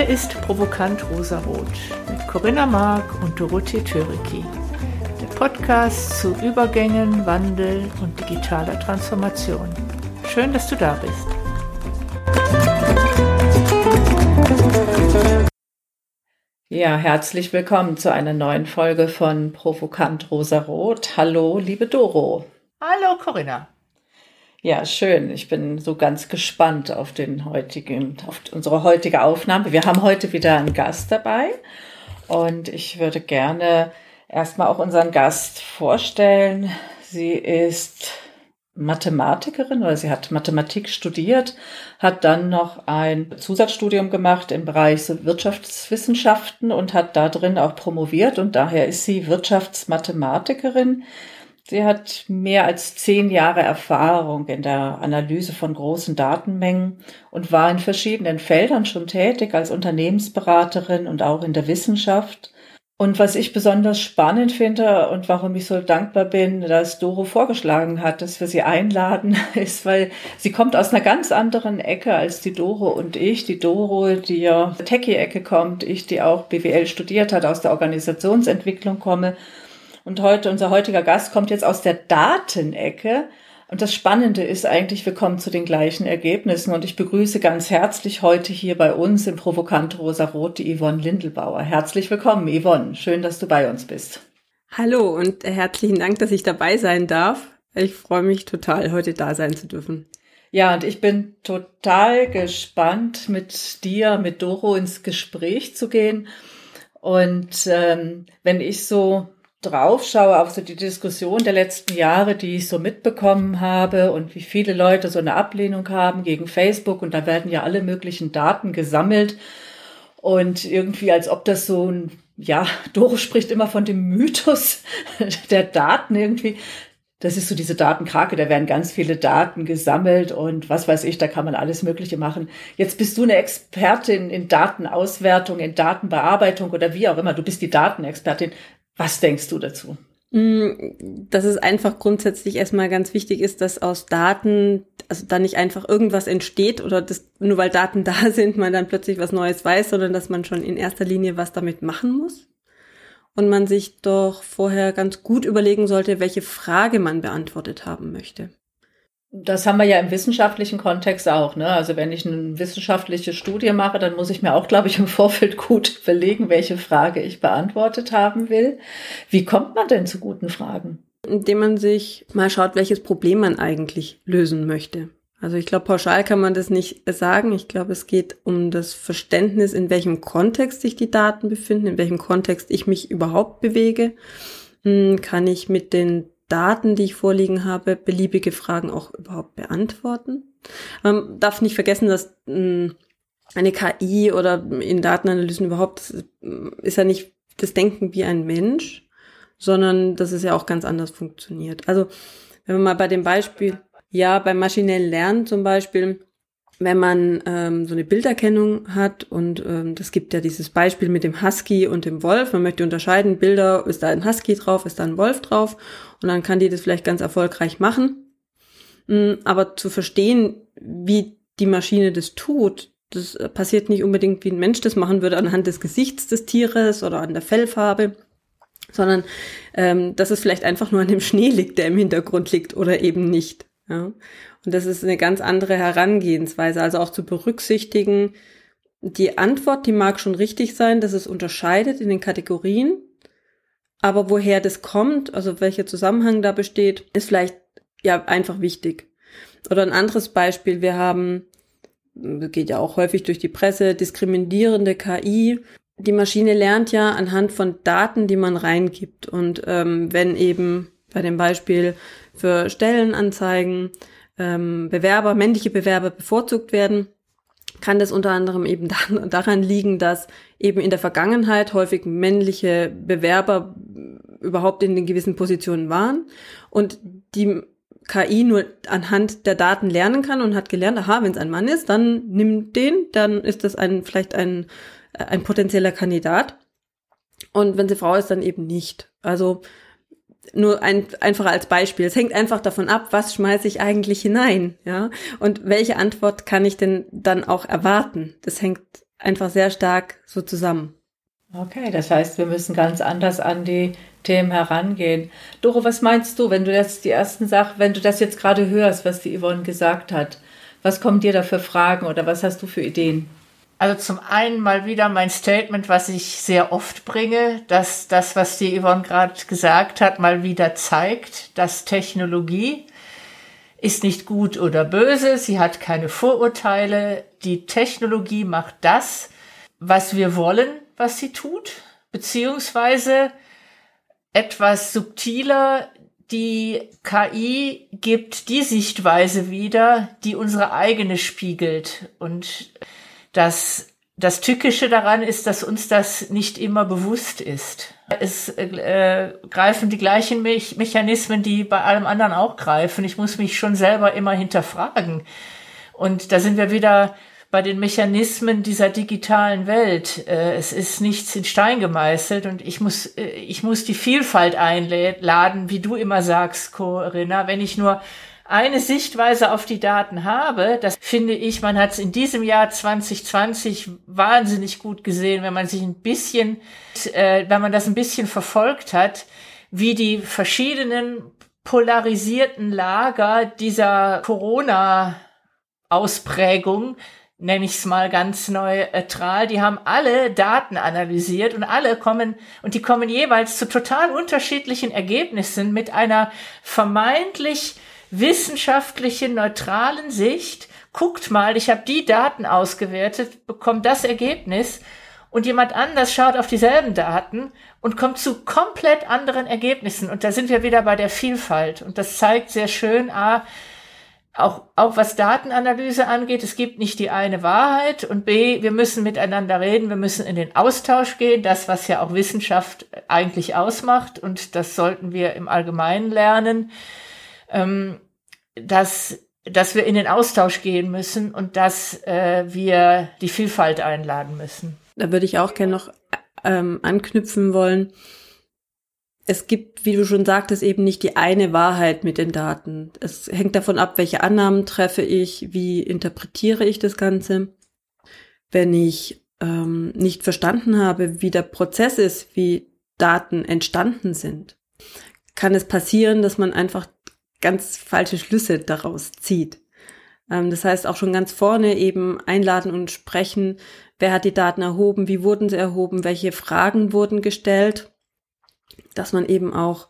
Hier ist Provokant Rosarot mit Corinna Mark und Dorothee Töriki. Der Podcast zu Übergängen, Wandel und digitaler Transformation. Schön, dass du da bist. Ja, herzlich willkommen zu einer neuen Folge von Provokant Rosarot. Hallo, liebe Doro. Hallo, Corinna. Ja, schön. Ich bin so ganz gespannt auf den heutigen, auf unsere heutige Aufnahme. Wir haben heute wieder einen Gast dabei und ich würde gerne erstmal auch unseren Gast vorstellen. Sie ist Mathematikerin oder sie hat Mathematik studiert, hat dann noch ein Zusatzstudium gemacht im Bereich Wirtschaftswissenschaften und hat da drin auch promoviert und daher ist sie Wirtschaftsmathematikerin Sie hat mehr als zehn Jahre Erfahrung in der Analyse von großen Datenmengen und war in verschiedenen Feldern schon tätig als Unternehmensberaterin und auch in der Wissenschaft. Und was ich besonders spannend finde und warum ich so dankbar bin, dass Doro vorgeschlagen hat, dass wir sie einladen, ist, weil sie kommt aus einer ganz anderen Ecke als die Doro und ich. Die Doro, die ja Techie-Ecke kommt, ich, die auch BWL studiert hat, aus der Organisationsentwicklung komme und heute, unser heutiger Gast kommt jetzt aus der Datenecke. Und das Spannende ist eigentlich, wir kommen zu den gleichen Ergebnissen. Und ich begrüße ganz herzlich heute hier bei uns im Provokant Rosa Rot die Yvonne Lindelbauer. Herzlich willkommen, Yvonne. Schön, dass du bei uns bist. Hallo und herzlichen Dank, dass ich dabei sein darf. Ich freue mich total, heute da sein zu dürfen. Ja, und ich bin total gespannt, mit dir, mit Doro ins Gespräch zu gehen. Und ähm, wenn ich so drauf schaue auf so die Diskussion der letzten Jahre, die ich so mitbekommen habe und wie viele Leute so eine Ablehnung haben gegen Facebook und da werden ja alle möglichen Daten gesammelt und irgendwie als ob das so ein, ja, Doro spricht immer von dem Mythos der Daten irgendwie. Das ist so diese Datenkrake, da werden ganz viele Daten gesammelt und was weiß ich, da kann man alles Mögliche machen. Jetzt bist du eine Expertin in Datenauswertung, in Datenbearbeitung oder wie auch immer. Du bist die Datenexpertin. Was denkst du dazu? Mm, dass es einfach grundsätzlich erstmal ganz wichtig ist, dass aus Daten, also da nicht einfach irgendwas entsteht oder das, nur weil Daten da sind, man dann plötzlich was Neues weiß, sondern dass man schon in erster Linie was damit machen muss. Und man sich doch vorher ganz gut überlegen sollte, welche Frage man beantwortet haben möchte. Das haben wir ja im wissenschaftlichen Kontext auch. Ne? Also wenn ich eine wissenschaftliche Studie mache, dann muss ich mir auch, glaube ich, im Vorfeld gut überlegen, welche Frage ich beantwortet haben will. Wie kommt man denn zu guten Fragen? Indem man sich mal schaut, welches Problem man eigentlich lösen möchte. Also ich glaube, pauschal kann man das nicht sagen. Ich glaube, es geht um das Verständnis, in welchem Kontext sich die Daten befinden, in welchem Kontext ich mich überhaupt bewege. Hm, kann ich mit den Daten, die ich vorliegen habe, beliebige Fragen auch überhaupt beantworten. Man darf nicht vergessen, dass mh, hm, eine KI oder in Datenanalysen überhaupt ist ja nicht das Denken wie ein Mensch, sondern dass es ja auch ganz anders funktioniert. Also wenn wir mal bei dem Beispiel, ja, beim maschinellen Lernen zum Beispiel, wenn man ähm, so eine Bilderkennung hat und ähm, das gibt ja dieses Beispiel mit dem Husky und dem Wolf. Man möchte unterscheiden, Bilder, ist da ein Husky drauf, ist da ein Wolf drauf und dann kann die das vielleicht ganz erfolgreich machen. Mm, aber zu verstehen, wie die Maschine das tut, das passiert nicht unbedingt, wie ein Mensch das machen würde, anhand des Gesichts des Tieres oder an der Fellfarbe, sondern ähm, dass es vielleicht einfach nur an dem Schnee liegt, der im Hintergrund liegt oder eben nicht. Ja. Und das ist eine ganz andere Herangehensweise, also auch zu berücksichtigen, die Antwort, die mag schon richtig sein, dass es unterscheidet in den Kategorien, aber woher das kommt, also welcher Zusammenhang da besteht, ist vielleicht ja einfach wichtig. Oder ein anderes Beispiel, wir haben, geht ja auch häufig durch die Presse, diskriminierende KI. Die Maschine lernt ja anhand von Daten, die man reingibt. Und ähm, wenn eben bei dem Beispiel für Stellenanzeigen ähm, Bewerber, männliche Bewerber bevorzugt werden, kann das unter anderem eben daran liegen, dass eben in der Vergangenheit häufig männliche Bewerber überhaupt in den gewissen Positionen waren und die KI nur anhand der Daten lernen kann und hat gelernt, aha, wenn es ein Mann ist, dann nimm den, dann ist das ein vielleicht ein ein potenzieller Kandidat und wenn sie Frau ist, dann eben nicht. Also nur ein, einfach als Beispiel. Es hängt einfach davon ab, was schmeiße ich eigentlich hinein, ja? Und welche Antwort kann ich denn dann auch erwarten? Das hängt einfach sehr stark so zusammen. Okay, das heißt, wir müssen ganz anders an die Themen herangehen. Doro, was meinst du, wenn du jetzt die ersten Sachen, wenn du das jetzt gerade hörst, was die Yvonne gesagt hat, was kommen dir da für Fragen oder was hast du für Ideen? Also zum einen mal wieder mein Statement, was ich sehr oft bringe, dass das, was die Yvonne gerade gesagt hat, mal wieder zeigt, dass Technologie ist nicht gut oder böse, sie hat keine Vorurteile. Die Technologie macht das, was wir wollen, was sie tut, beziehungsweise etwas subtiler, die KI gibt die Sichtweise wieder, die unsere eigene spiegelt. Und das, das Tückische daran ist, dass uns das nicht immer bewusst ist. Es äh, greifen die gleichen Me Mechanismen, die bei allem anderen auch greifen. Ich muss mich schon selber immer hinterfragen. Und da sind wir wieder bei den Mechanismen dieser digitalen Welt. Äh, es ist nichts in Stein gemeißelt und ich muss, äh, ich muss die Vielfalt einladen, wie du immer sagst, Corinna. Wenn ich nur eine Sichtweise auf die Daten habe, das finde ich, man hat es in diesem Jahr 2020 wahnsinnig gut gesehen, wenn man sich ein bisschen, äh, wenn man das ein bisschen verfolgt hat, wie die verschiedenen polarisierten Lager dieser Corona Ausprägung nenne ich es mal ganz neutral, die haben alle Daten analysiert und alle kommen, und die kommen jeweils zu total unterschiedlichen Ergebnissen mit einer vermeintlich wissenschaftlichen, neutralen Sicht. Guckt mal, ich habe die Daten ausgewertet, bekommt das Ergebnis. Und jemand anders schaut auf dieselben Daten und kommt zu komplett anderen Ergebnissen. Und da sind wir wieder bei der Vielfalt. Und das zeigt sehr schön, ah, auch, auch was Datenanalyse angeht, es gibt nicht die eine Wahrheit. Und B, wir müssen miteinander reden, wir müssen in den Austausch gehen, das, was ja auch Wissenschaft eigentlich ausmacht. Und das sollten wir im Allgemeinen lernen, ähm, dass, dass wir in den Austausch gehen müssen und dass äh, wir die Vielfalt einladen müssen. Da würde ich auch gerne noch ähm, anknüpfen wollen es gibt, wie du schon sagtest, eben nicht die eine Wahrheit mit den Daten. Es hängt davon ab, welche Annahmen treffe ich, wie interpretiere ich das Ganze. Wenn ich ähm, nicht verstanden habe, wie der Prozess ist, wie Daten entstanden sind, kann es passieren, dass man einfach ganz falsche Schlüsse daraus zieht. Ähm, das heißt auch schon ganz vorne eben einladen und sprechen, wer hat die Daten erhoben, wie wurden sie erhoben, welche Fragen wurden gestellt? Dass man eben auch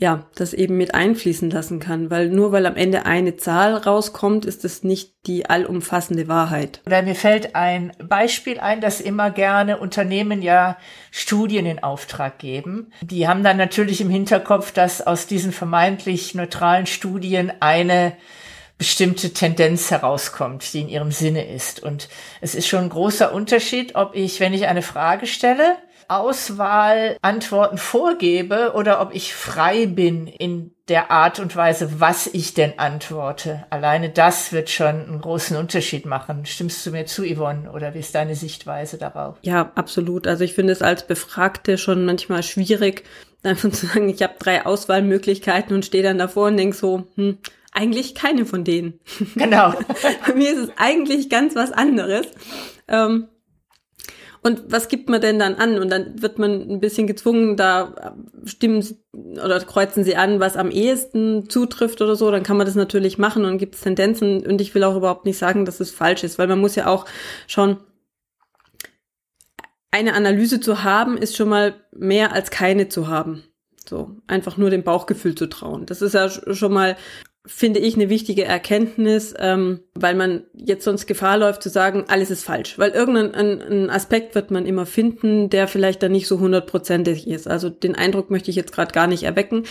ja, das eben mit einfließen lassen kann, weil nur weil am Ende eine Zahl rauskommt, ist es nicht die allumfassende Wahrheit. Oder mir fällt ein Beispiel ein, dass immer gerne Unternehmen ja Studien in Auftrag geben. Die haben dann natürlich im Hinterkopf, dass aus diesen vermeintlich neutralen Studien eine bestimmte Tendenz herauskommt, die in ihrem Sinne ist. Und es ist schon ein großer Unterschied, ob ich, wenn ich eine Frage stelle, Auswahlantworten vorgebe oder ob ich frei bin in der Art und Weise, was ich denn antworte. Alleine das wird schon einen großen Unterschied machen. Stimmst du mir zu, Yvonne, oder wie ist deine Sichtweise darauf? Ja, absolut. Also ich finde es als Befragte schon manchmal schwierig, einfach zu sagen, ich habe drei Auswahlmöglichkeiten und stehe dann davor und denke so, hm, eigentlich keine von denen. Genau. Bei mir ist es eigentlich ganz was anderes. Ähm, und was gibt man denn dann an? Und dann wird man ein bisschen gezwungen, da stimmen oder kreuzen sie an, was am ehesten zutrifft oder so. Dann kann man das natürlich machen und gibt es Tendenzen. Und ich will auch überhaupt nicht sagen, dass es falsch ist, weil man muss ja auch schauen, eine Analyse zu haben, ist schon mal mehr als keine zu haben. So, einfach nur dem Bauchgefühl zu trauen. Das ist ja schon mal finde ich eine wichtige Erkenntnis, ähm, weil man jetzt sonst Gefahr läuft zu sagen, alles ist falsch. Weil irgendeinen Aspekt wird man immer finden, der vielleicht dann nicht so hundertprozentig ist. Also den Eindruck möchte ich jetzt gerade gar nicht erwecken.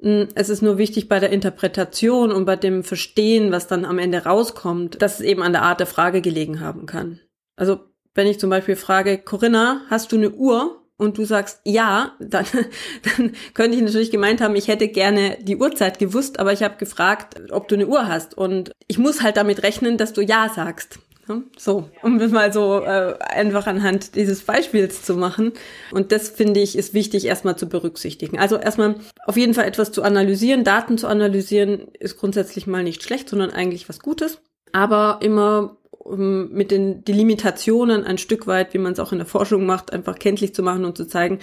Hm, es ist nur wichtig bei der Interpretation und bei dem Verstehen, was dann am Ende rauskommt, dass es eben an der Art der Frage gelegen haben kann. Also wenn ich zum Beispiel frage, Corinna, hast du eine Uhr? Und du sagst ja, dann, dann könnte ich natürlich gemeint haben, ich hätte gerne die Uhrzeit gewusst, aber ich habe gefragt, ob du eine Uhr hast. Und ich muss halt damit rechnen, dass du ja sagst. So, um das mal so äh, einfach anhand dieses Beispiels zu machen. Und das finde ich ist wichtig erstmal zu berücksichtigen. Also erstmal auf jeden Fall etwas zu analysieren, Daten zu analysieren, ist grundsätzlich mal nicht schlecht, sondern eigentlich was Gutes. Aber immer um mit den die Limitationen ein Stück weit, wie man es auch in der Forschung macht, einfach kenntlich zu machen und zu zeigen,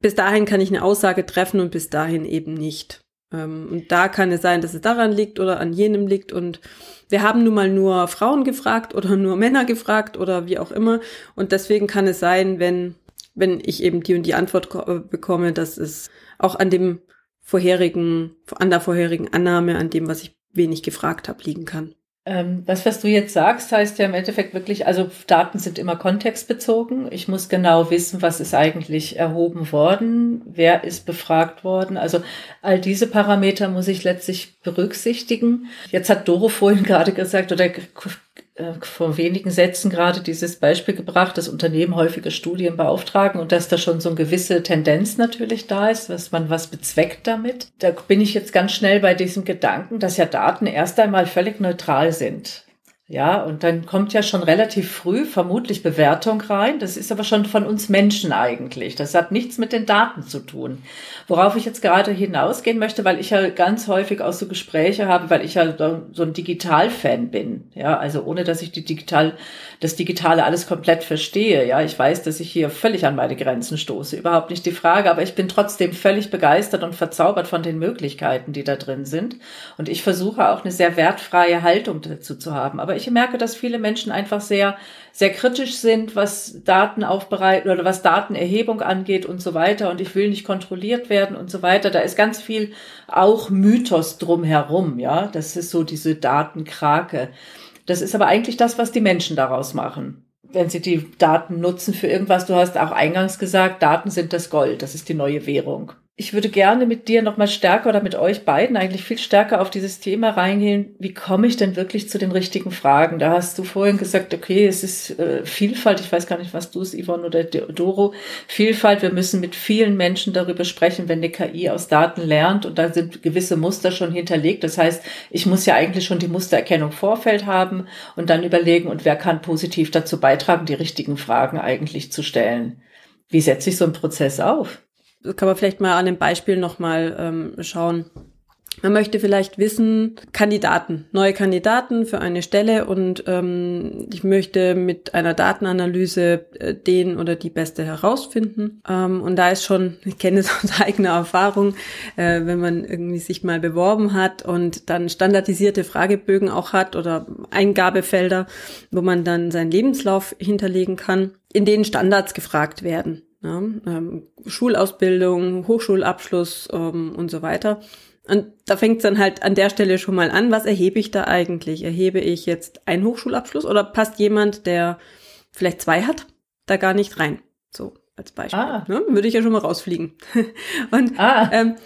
bis dahin kann ich eine Aussage treffen und bis dahin eben nicht. Ähm, und da kann es sein, dass es daran liegt oder an jenem liegt. Und wir haben nun mal nur Frauen gefragt oder nur Männer gefragt oder wie auch immer. Und deswegen kann es sein, wenn, wenn ich eben die und die Antwort bekomme, dass es auch an dem vorherigen, an der vorherigen Annahme, an dem, was ich wenig gefragt habe, liegen kann. Ähm, was, du jetzt sagst, heißt ja im Endeffekt wirklich, also Daten sind immer kontextbezogen. Ich muss genau wissen, was ist eigentlich erhoben worden, wer ist befragt worden. Also all diese Parameter muss ich letztlich berücksichtigen. Jetzt hat Doro vorhin gerade gesagt, oder vor wenigen Sätzen gerade dieses Beispiel gebracht, dass Unternehmen häufige Studien beauftragen und dass da schon so eine gewisse Tendenz natürlich da ist, dass man was bezweckt damit. Da bin ich jetzt ganz schnell bei diesem Gedanken, dass ja Daten erst einmal völlig neutral sind. Ja, und dann kommt ja schon relativ früh vermutlich Bewertung rein. Das ist aber schon von uns Menschen eigentlich. Das hat nichts mit den Daten zu tun. Worauf ich jetzt gerade hinausgehen möchte, weil ich ja ganz häufig auch so Gespräche habe, weil ich ja so ein Digital-Fan bin. Ja, also ohne, dass ich die Digital, das Digitale alles komplett verstehe. Ja, ich weiß, dass ich hier völlig an meine Grenzen stoße. Überhaupt nicht die Frage, aber ich bin trotzdem völlig begeistert und verzaubert von den Möglichkeiten, die da drin sind. Und ich versuche auch eine sehr wertfreie Haltung dazu zu haben. Aber ich merke, dass viele Menschen einfach sehr, sehr kritisch sind, was Daten aufbereiten oder was Datenerhebung angeht und so weiter. Und ich will nicht kontrolliert werden und so weiter. Da ist ganz viel auch Mythos drumherum, ja. Das ist so diese Datenkrake. Das ist aber eigentlich das, was die Menschen daraus machen wenn sie die Daten nutzen für irgendwas. Du hast auch eingangs gesagt, Daten sind das Gold, das ist die neue Währung ich würde gerne mit dir noch mal stärker oder mit euch beiden eigentlich viel stärker auf dieses Thema reingehen. Wie komme ich denn wirklich zu den richtigen Fragen? Da hast du vorhin gesagt, okay, es ist äh, Vielfalt. Ich weiß gar nicht, was du es, Yvonne oder Doro. Vielfalt. Wir müssen mit vielen Menschen darüber sprechen, wenn eine KI aus Daten lernt und da sind gewisse Muster schon hinterlegt. Das heißt, ich muss ja eigentlich schon die Mustererkennung Vorfeld haben und dann überlegen, und wer kann positiv dazu beitragen, die richtigen Fragen eigentlich zu stellen. Wie setze ich so einen Prozess auf? Kann man vielleicht mal an dem Beispiel nochmal ähm, schauen. Man möchte vielleicht wissen, Kandidaten, neue Kandidaten für eine Stelle und ähm, ich möchte mit einer Datenanalyse äh, den oder die beste herausfinden. Ähm, und da ist schon, ich kenne es aus eigener Erfahrung, äh, wenn man irgendwie sich mal beworben hat und dann standardisierte Fragebögen auch hat oder Eingabefelder, wo man dann seinen Lebenslauf hinterlegen kann, in denen Standards gefragt werden. Ja, ähm, Schulausbildung, Hochschulabschluss ähm, und so weiter. Und da fängt es dann halt an der Stelle schon mal an, was erhebe ich da eigentlich? Erhebe ich jetzt einen Hochschulabschluss oder passt jemand, der vielleicht zwei hat, da gar nicht rein? So als Beispiel. Ah. Ne? Würde ich ja schon mal rausfliegen. und ah. ähm,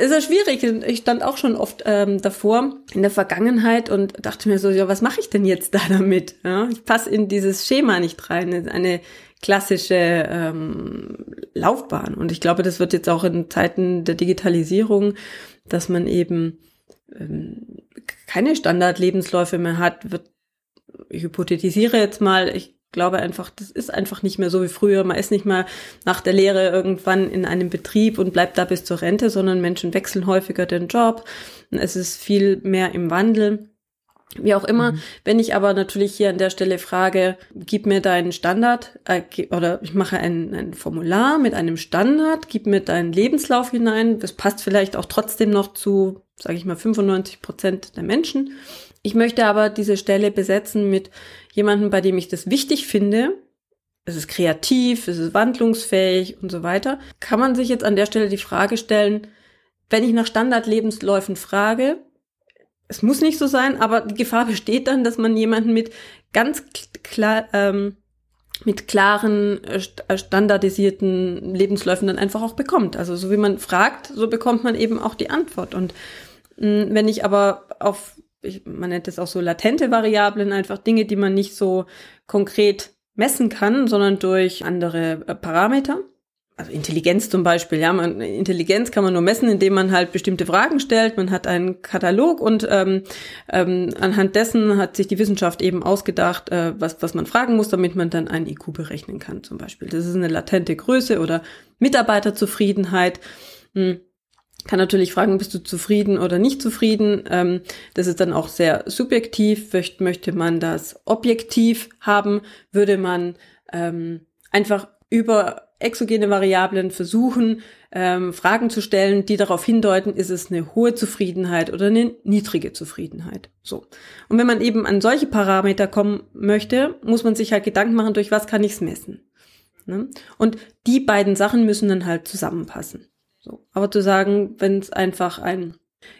ist ja schwierig. Ich stand auch schon oft ähm, davor in der Vergangenheit und dachte mir so, ja, was mache ich denn jetzt da damit? Ja, ich passe in dieses Schema nicht rein. Eine klassische ähm, Laufbahn. Und ich glaube, das wird jetzt auch in Zeiten der Digitalisierung, dass man eben ähm, keine Standardlebensläufe mehr hat, wird, ich hypothetisiere jetzt mal, ich glaube einfach, das ist einfach nicht mehr so wie früher. Man ist nicht mal nach der Lehre irgendwann in einem Betrieb und bleibt da bis zur Rente, sondern Menschen wechseln häufiger den Job. Es ist viel mehr im Wandel. Wie auch immer, mhm. wenn ich aber natürlich hier an der Stelle frage, gib mir deinen Standard äh, oder ich mache ein, ein Formular mit einem Standard, gib mir deinen Lebenslauf hinein, das passt vielleicht auch trotzdem noch zu, sage ich mal, 95 Prozent der Menschen. Ich möchte aber diese Stelle besetzen mit jemandem, bei dem ich das wichtig finde. Es ist kreativ, es ist wandlungsfähig und so weiter. Kann man sich jetzt an der Stelle die Frage stellen, wenn ich nach Standardlebensläufen frage, es muss nicht so sein, aber die Gefahr besteht dann, dass man jemanden mit ganz klar, ähm, mit klaren, äh, äh, standardisierten Lebensläufen dann einfach auch bekommt. Also so wie man fragt, so bekommt man eben auch die Antwort. Und mh, wenn ich aber auf, ich, man nennt es auch so latente Variablen, einfach Dinge, die man nicht so konkret messen kann, sondern durch andere äh, Parameter, also Intelligenz zum Beispiel, ja, man, Intelligenz kann man nur messen, indem man halt bestimmte Fragen stellt. Man hat einen Katalog und ähm, ähm, anhand dessen hat sich die Wissenschaft eben ausgedacht, äh, was, was man fragen muss, damit man dann einen IQ berechnen kann, zum Beispiel. Das ist eine latente Größe oder Mitarbeiterzufriedenheit. Hm. kann natürlich fragen, bist du zufrieden oder nicht zufrieden? Ähm, das ist dann auch sehr subjektiv. Möcht, möchte man das objektiv haben? Würde man ähm, einfach über exogene Variablen versuchen, ähm, Fragen zu stellen, die darauf hindeuten, ist es eine hohe Zufriedenheit oder eine niedrige Zufriedenheit. So. Und wenn man eben an solche Parameter kommen möchte, muss man sich halt Gedanken machen, durch was kann ich es messen. Ne? Und die beiden Sachen müssen dann halt zusammenpassen. So. Aber zu sagen, wenn es einfach ein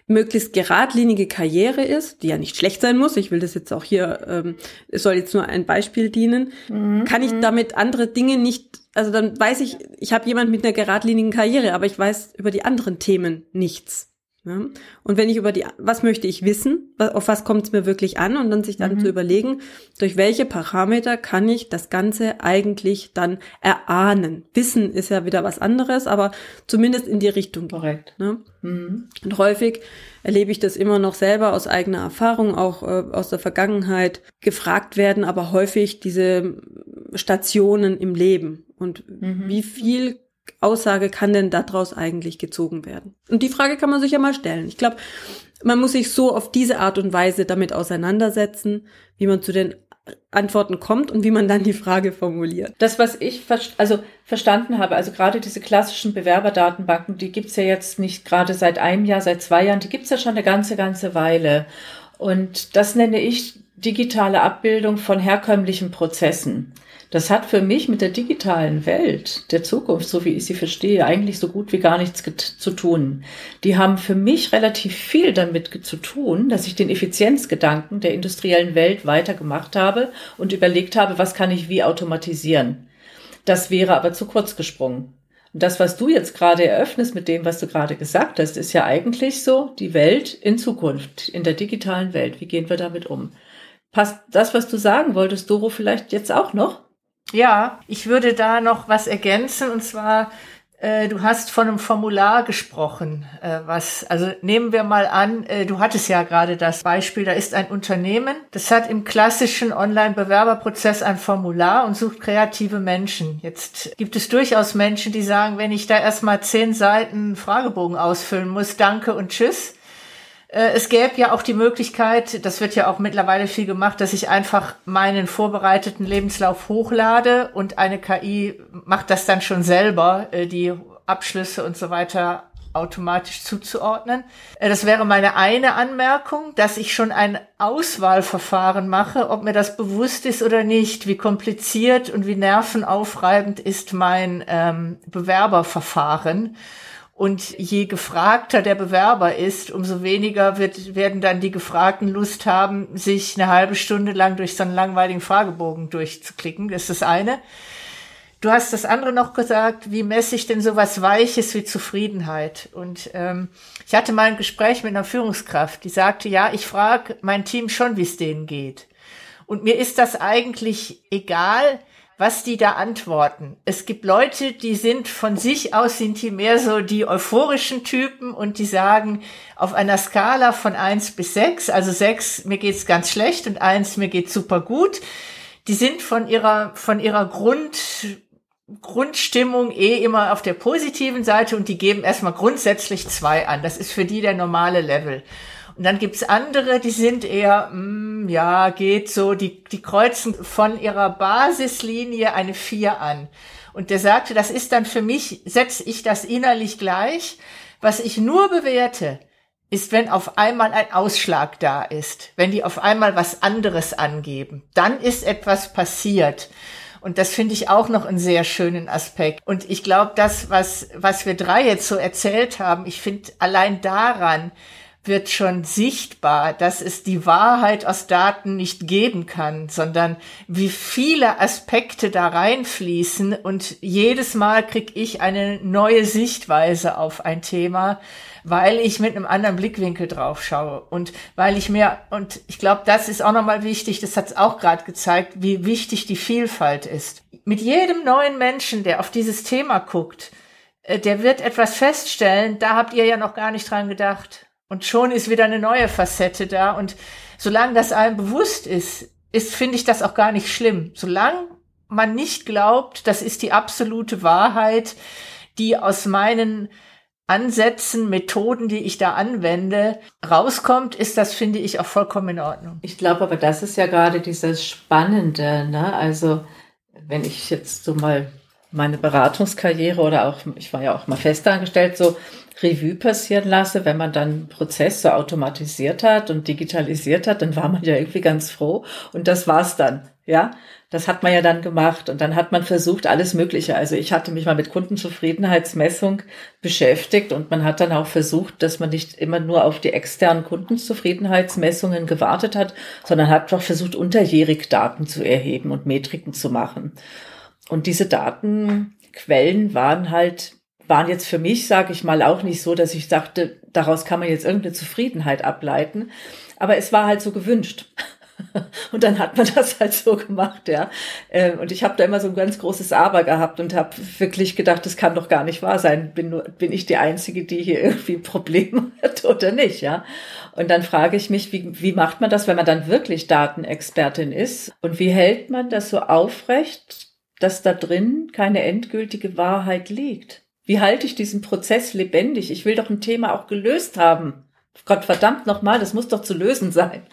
möglichst geradlinige Karriere ist, die ja nicht schlecht sein muss, ich will das jetzt auch hier, ähm, es soll jetzt nur ein Beispiel dienen, mhm. kann ich damit andere Dinge nicht, also dann weiß ich, ich habe jemand mit einer geradlinigen Karriere, aber ich weiß über die anderen Themen nichts. Ja? Und wenn ich über die, was möchte ich wissen, auf was kommt es mir wirklich an und dann sich dann mhm. zu überlegen, durch welche Parameter kann ich das Ganze eigentlich dann erahnen. Wissen ist ja wieder was anderes, aber zumindest in die Richtung. Korrekt. Ne? Mhm. Und häufig erlebe ich das immer noch selber aus eigener Erfahrung, auch äh, aus der Vergangenheit, gefragt werden, aber häufig diese Stationen im Leben und mhm. wie viel Aussage kann denn daraus eigentlich gezogen werden? Und die Frage kann man sich ja mal stellen. Ich glaube, man muss sich so auf diese Art und Weise damit auseinandersetzen, wie man zu den Antworten kommt und wie man dann die Frage formuliert. Das, was ich also verstanden habe, also gerade diese klassischen Bewerberdatenbanken, die gibt's ja jetzt nicht gerade seit einem Jahr, seit zwei Jahren, die gibt's ja schon eine ganze, ganze Weile. Und das nenne ich digitale Abbildung von herkömmlichen Prozessen. Das hat für mich mit der digitalen Welt der Zukunft, so wie ich sie verstehe, eigentlich so gut wie gar nichts zu tun. Die haben für mich relativ viel damit zu tun, dass ich den Effizienzgedanken der industriellen Welt weitergemacht habe und überlegt habe, was kann ich wie automatisieren. Das wäre aber zu kurz gesprungen. Und das, was du jetzt gerade eröffnest mit dem, was du gerade gesagt hast, ist ja eigentlich so die Welt in Zukunft, in der digitalen Welt. Wie gehen wir damit um? Passt das, was du sagen wolltest, Doro, vielleicht jetzt auch noch? Ja, ich würde da noch was ergänzen und zwar äh, Du hast von einem Formular gesprochen, äh, was, also nehmen wir mal an, äh, du hattest ja gerade das Beispiel, da ist ein Unternehmen, das hat im klassischen Online-Bewerberprozess ein Formular und sucht kreative Menschen. Jetzt gibt es durchaus Menschen, die sagen, wenn ich da erstmal zehn Seiten Fragebogen ausfüllen muss, danke und tschüss, es gäbe ja auch die Möglichkeit, das wird ja auch mittlerweile viel gemacht, dass ich einfach meinen vorbereiteten Lebenslauf hochlade und eine KI macht das dann schon selber, äh, die Abschlüsse und so weiter automatisch zuzuordnen. Äh, das wäre meine eine Anmerkung, dass ich schon ein Auswahlverfahren mache, ob mir das bewusst ist oder nicht, wie kompliziert und wie nervenaufreibend ist mein ähm, Bewerberverfahren. Und je gefragter der Bewerber ist, umso weniger wird, werden dann die Gefragten Lust haben, sich eine halbe Stunde lang durch so einen langweiligen Fragebogen durchzuklicken. Das ist das eine. Du hast das andere noch gesagt, wie messe ich denn sowas Weiches wie Zufriedenheit? Und ähm, ich hatte mal ein Gespräch mit einer Führungskraft, die sagte, ja, ich frage mein Team schon, wie es denen geht. Und mir ist das eigentlich egal, was die da antworten. Es gibt Leute, die sind von sich aus, sind die mehr so die euphorischen Typen und die sagen auf einer Skala von eins bis sechs, also sechs, mir geht's ganz schlecht und eins, mir geht's super gut. Die sind von ihrer, von ihrer Grund, Grundstimmung eh immer auf der positiven Seite und die geben erstmal grundsätzlich zwei an. Das ist für die der normale Level. Und dann gibt's andere, die sind eher, mm, ja, geht so, die, die kreuzen von ihrer Basislinie eine vier an. Und der sagte, das ist dann für mich, setze ich das innerlich gleich. Was ich nur bewerte, ist, wenn auf einmal ein Ausschlag da ist, wenn die auf einmal was anderes angeben, dann ist etwas passiert. Und das finde ich auch noch einen sehr schönen Aspekt. Und ich glaube, das, was, was wir drei jetzt so erzählt haben, ich finde allein daran, wird schon sichtbar, dass es die Wahrheit aus Daten nicht geben kann, sondern wie viele Aspekte da reinfließen und jedes Mal krieg ich eine neue Sichtweise auf ein Thema, weil ich mit einem anderen Blickwinkel drauf schaue und weil ich mir und ich glaube, das ist auch nochmal wichtig, das hat es auch gerade gezeigt, wie wichtig die Vielfalt ist. Mit jedem neuen Menschen, der auf dieses Thema guckt, äh, der wird etwas feststellen, da habt ihr ja noch gar nicht dran gedacht. Und schon ist wieder eine neue Facette da. Und solange das einem bewusst ist, ist, finde ich das auch gar nicht schlimm. Solange man nicht glaubt, das ist die absolute Wahrheit, die aus meinen Ansätzen, Methoden, die ich da anwende, rauskommt, ist das, finde ich, auch vollkommen in Ordnung. Ich glaube aber, das ist ja gerade dieses Spannende, ne? Also, wenn ich jetzt so mal meine Beratungskarriere oder auch, ich war ja auch mal festangestellt, so Revue passieren lasse, wenn man dann Prozesse automatisiert hat und digitalisiert hat, dann war man ja irgendwie ganz froh und das war's dann, ja. Das hat man ja dann gemacht und dann hat man versucht, alles Mögliche. Also ich hatte mich mal mit Kundenzufriedenheitsmessung beschäftigt und man hat dann auch versucht, dass man nicht immer nur auf die externen Kundenzufriedenheitsmessungen gewartet hat, sondern hat doch versucht, unterjährig Daten zu erheben und Metriken zu machen. Und diese Datenquellen waren halt waren jetzt für mich, sage ich mal, auch nicht so, dass ich dachte, daraus kann man jetzt irgendeine Zufriedenheit ableiten. Aber es war halt so gewünscht. Und dann hat man das halt so gemacht, ja. Ähm, und ich habe da immer so ein ganz großes Aber gehabt und habe wirklich gedacht, das kann doch gar nicht wahr sein. Bin, nur, bin ich die Einzige, die hier irgendwie Probleme hat oder nicht, ja. Und dann frage ich mich, wie, wie macht man das, wenn man dann wirklich Datenexpertin ist? Und wie hält man das so aufrecht, dass da drin keine endgültige Wahrheit liegt? Wie halte ich diesen Prozess lebendig? Ich will doch ein Thema auch gelöst haben. Gott verdammt nochmal, das muss doch zu lösen sein.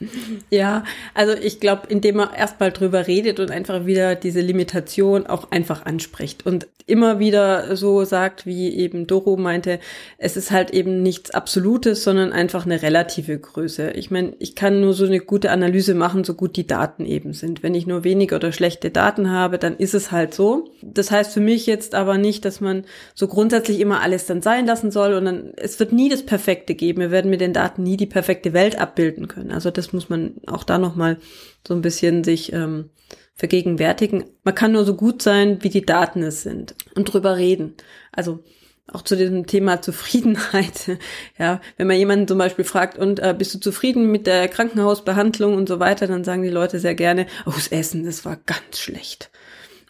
Ja, also ich glaube, indem man erstmal drüber redet und einfach wieder diese Limitation auch einfach anspricht und immer wieder so sagt, wie eben Doro meinte, es ist halt eben nichts Absolutes, sondern einfach eine relative Größe. Ich meine, ich kann nur so eine gute Analyse machen, so gut die Daten eben sind. Wenn ich nur wenige oder schlechte Daten habe, dann ist es halt so. Das heißt für mich jetzt aber nicht, dass man so grundsätzlich immer alles dann sein lassen soll und dann, es wird nie das Perfekte geben. Wir werden mit den Daten nie die perfekte Welt abbilden können. Also das muss man auch da nochmal so ein bisschen sich ähm, vergegenwärtigen. Man kann nur so gut sein, wie die Daten es sind und drüber reden. Also auch zu diesem Thema Zufriedenheit. Ja, wenn man jemanden zum Beispiel fragt, und äh, bist du zufrieden mit der Krankenhausbehandlung und so weiter, dann sagen die Leute sehr gerne, oh, das Essen, das war ganz schlecht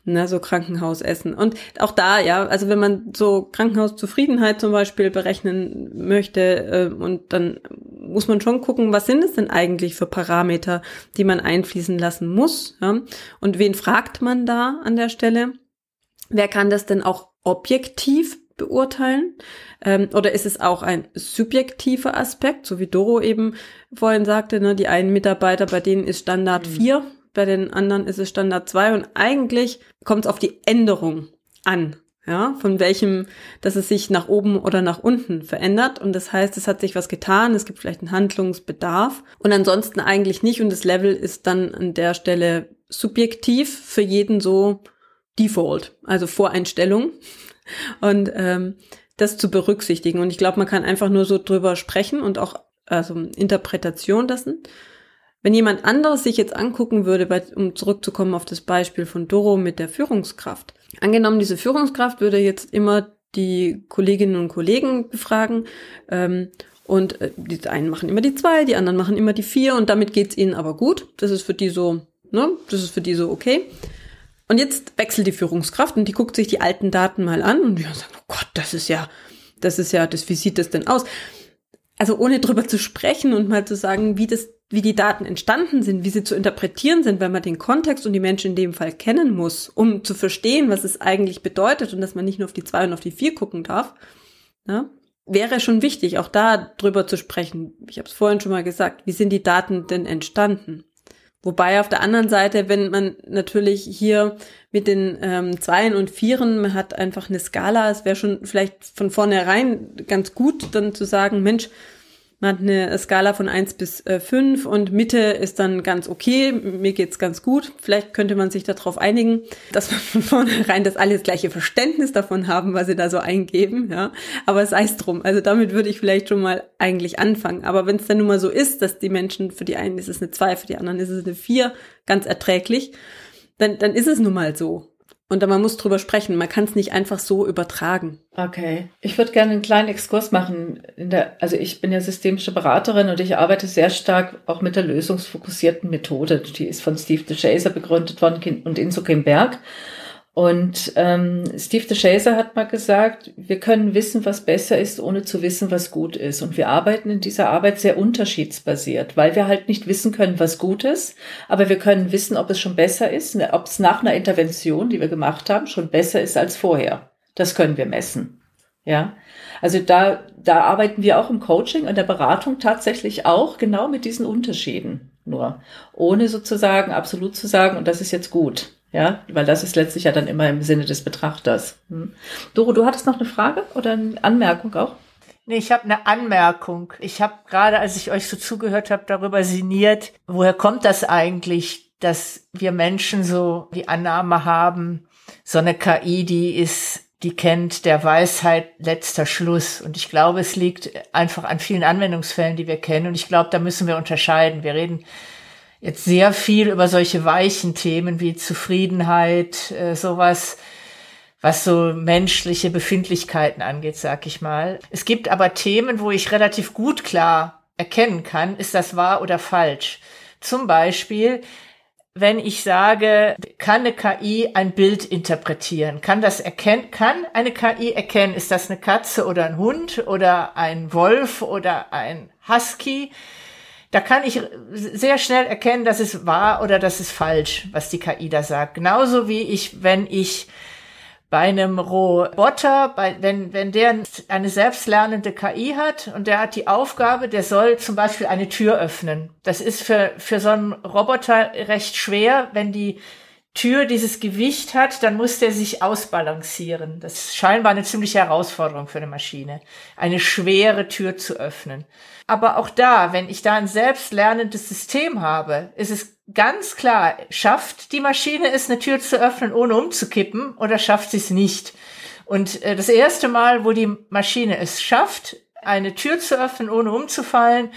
ne, so Krankenhausessen. Und auch da, ja, also wenn man so Krankenhauszufriedenheit zum Beispiel berechnen möchte, äh, und dann muss man schon gucken, was sind es denn eigentlich für Parameter, die man einfließen lassen muss. Ja? Und wen fragt man da an der Stelle? Wer kann das denn auch objektiv beurteilen? Ähm, oder ist es auch ein subjektiver Aspekt, so wie Doro eben vorhin sagte, ne, die einen Mitarbeiter, bei denen ist Standard mhm. 4 bei den anderen ist es Standard 2 und eigentlich kommt es auf die Änderung an. Ja, von welchem, dass es sich nach oben oder nach unten verändert. Und das heißt, es hat sich was getan, es gibt vielleicht einen Handlungsbedarf und ansonsten eigentlich nicht. Und das Level ist dann an der Stelle subjektiv für jeden so Default, also Voreinstellung. Und ähm, das zu berücksichtigen. Und ich glaube, man kann einfach nur so drüber sprechen und auch also Interpretation lassen. Wenn jemand anderes sich jetzt angucken würde, um zurückzukommen auf das Beispiel von Doro mit der Führungskraft. Angenommen, diese Führungskraft würde jetzt immer die Kolleginnen und Kollegen befragen ähm, und äh, die einen machen immer die zwei, die anderen machen immer die vier und damit geht's ihnen aber gut. Das ist für die so, ne? Das ist für die so okay. Und jetzt wechselt die Führungskraft und die guckt sich die alten Daten mal an und die sagt, oh Gott, das ist ja, das ist ja, das, wie sieht das denn aus? Also ohne drüber zu sprechen und mal zu sagen, wie das wie die Daten entstanden sind, wie sie zu interpretieren sind, weil man den Kontext und die Menschen in dem Fall kennen muss, um zu verstehen, was es eigentlich bedeutet und dass man nicht nur auf die zwei und auf die vier gucken darf, ja, wäre schon wichtig, auch da drüber zu sprechen. Ich habe es vorhin schon mal gesagt, wie sind die Daten denn entstanden? Wobei auf der anderen Seite, wenn man natürlich hier mit den ähm, Zweien und Vieren, man hat einfach eine Skala, es wäre schon vielleicht von vornherein ganz gut, dann zu sagen, Mensch, man hat eine Skala von eins bis äh, fünf und Mitte ist dann ganz okay. Mir geht's ganz gut. Vielleicht könnte man sich darauf einigen, dass man von vornherein das alle das gleiche Verständnis davon haben, was sie da so eingeben. Ja, aber sei es drum. Also damit würde ich vielleicht schon mal eigentlich anfangen. Aber wenn es dann nun mal so ist, dass die Menschen für die einen ist es eine zwei, für die anderen ist es eine vier, ganz erträglich, dann, dann ist es nun mal so. Und man muss drüber sprechen. Man kann es nicht einfach so übertragen. Okay. Ich würde gerne einen kleinen Exkurs machen. Der, also ich bin ja systemische Beraterin und ich arbeite sehr stark auch mit der lösungsfokussierten Methode. Die ist von Steve DeShazer begründet worden und Inso Berg. Und ähm, Steve DeShazer hat mal gesagt, wir können wissen, was besser ist, ohne zu wissen, was gut ist. Und wir arbeiten in dieser Arbeit sehr unterschiedsbasiert, weil wir halt nicht wissen können, was gut ist, aber wir können wissen, ob es schon besser ist, ne, ob es nach einer Intervention, die wir gemacht haben, schon besser ist als vorher. Das können wir messen. Ja, also da, da arbeiten wir auch im Coaching und der Beratung tatsächlich auch genau mit diesen Unterschieden. Nur ohne sozusagen absolut zu sagen, und das ist jetzt gut. Ja, weil das ist letztlich ja dann immer im Sinne des Betrachters. Hm. Doro, du hattest noch eine Frage oder eine Anmerkung auch? Nee, ich habe eine Anmerkung. Ich habe gerade, als ich euch so zugehört habe, darüber sinniert, woher kommt das eigentlich, dass wir Menschen so die Annahme haben, so eine KI, die ist die kennt der Weisheit letzter Schluss. Und ich glaube, es liegt einfach an vielen Anwendungsfällen, die wir kennen. Und ich glaube, da müssen wir unterscheiden. Wir reden jetzt sehr viel über solche weichen Themen wie Zufriedenheit, äh, sowas, was so menschliche Befindlichkeiten angeht, sag ich mal. Es gibt aber Themen, wo ich relativ gut klar erkennen kann, ist das wahr oder falsch. Zum Beispiel, wenn ich sage, kann eine KI ein Bild interpretieren? Kann das erkennen, kann eine KI erkennen, ist das eine Katze oder ein Hund oder ein Wolf oder ein Husky? Da kann ich sehr schnell erkennen, dass es wahr oder dass es falsch, was die KI da sagt. Genauso wie ich, wenn ich bei einem Roboter, bei, wenn, wenn der eine selbstlernende KI hat und der hat die Aufgabe, der soll zum Beispiel eine Tür öffnen. Das ist für, für so einen Roboter recht schwer, wenn die Tür dieses Gewicht hat, dann muss der sich ausbalancieren. Das ist scheinbar eine ziemliche Herausforderung für eine Maschine, eine schwere Tür zu öffnen. Aber auch da, wenn ich da ein selbstlernendes System habe, ist es ganz klar, schafft die Maschine es, eine Tür zu öffnen, ohne umzukippen, oder schafft sie es nicht? Und äh, das erste Mal, wo die Maschine es schafft, eine Tür zu öffnen, ohne umzufallen,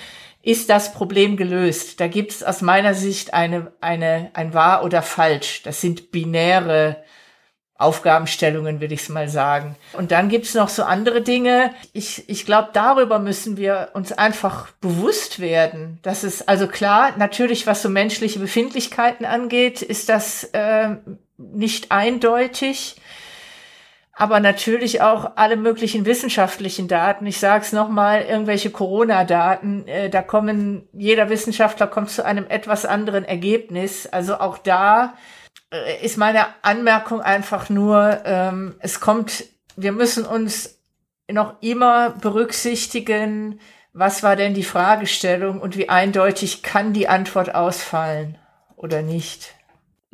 ist das Problem gelöst. Da gibt es aus meiner Sicht eine, eine, ein wahr oder falsch. Das sind binäre Aufgabenstellungen, würde ich es mal sagen. Und dann gibt's noch so andere Dinge. Ich, ich glaube, darüber müssen wir uns einfach bewusst werden. Das ist also klar, natürlich, was so menschliche Befindlichkeiten angeht, ist das äh, nicht eindeutig. Aber natürlich auch alle möglichen wissenschaftlichen Daten. Ich sage es nochmal, irgendwelche Corona-Daten, äh, da kommen, jeder Wissenschaftler kommt zu einem etwas anderen Ergebnis. Also auch da äh, ist meine Anmerkung einfach nur, ähm, es kommt, wir müssen uns noch immer berücksichtigen, was war denn die Fragestellung und wie eindeutig kann die Antwort ausfallen oder nicht.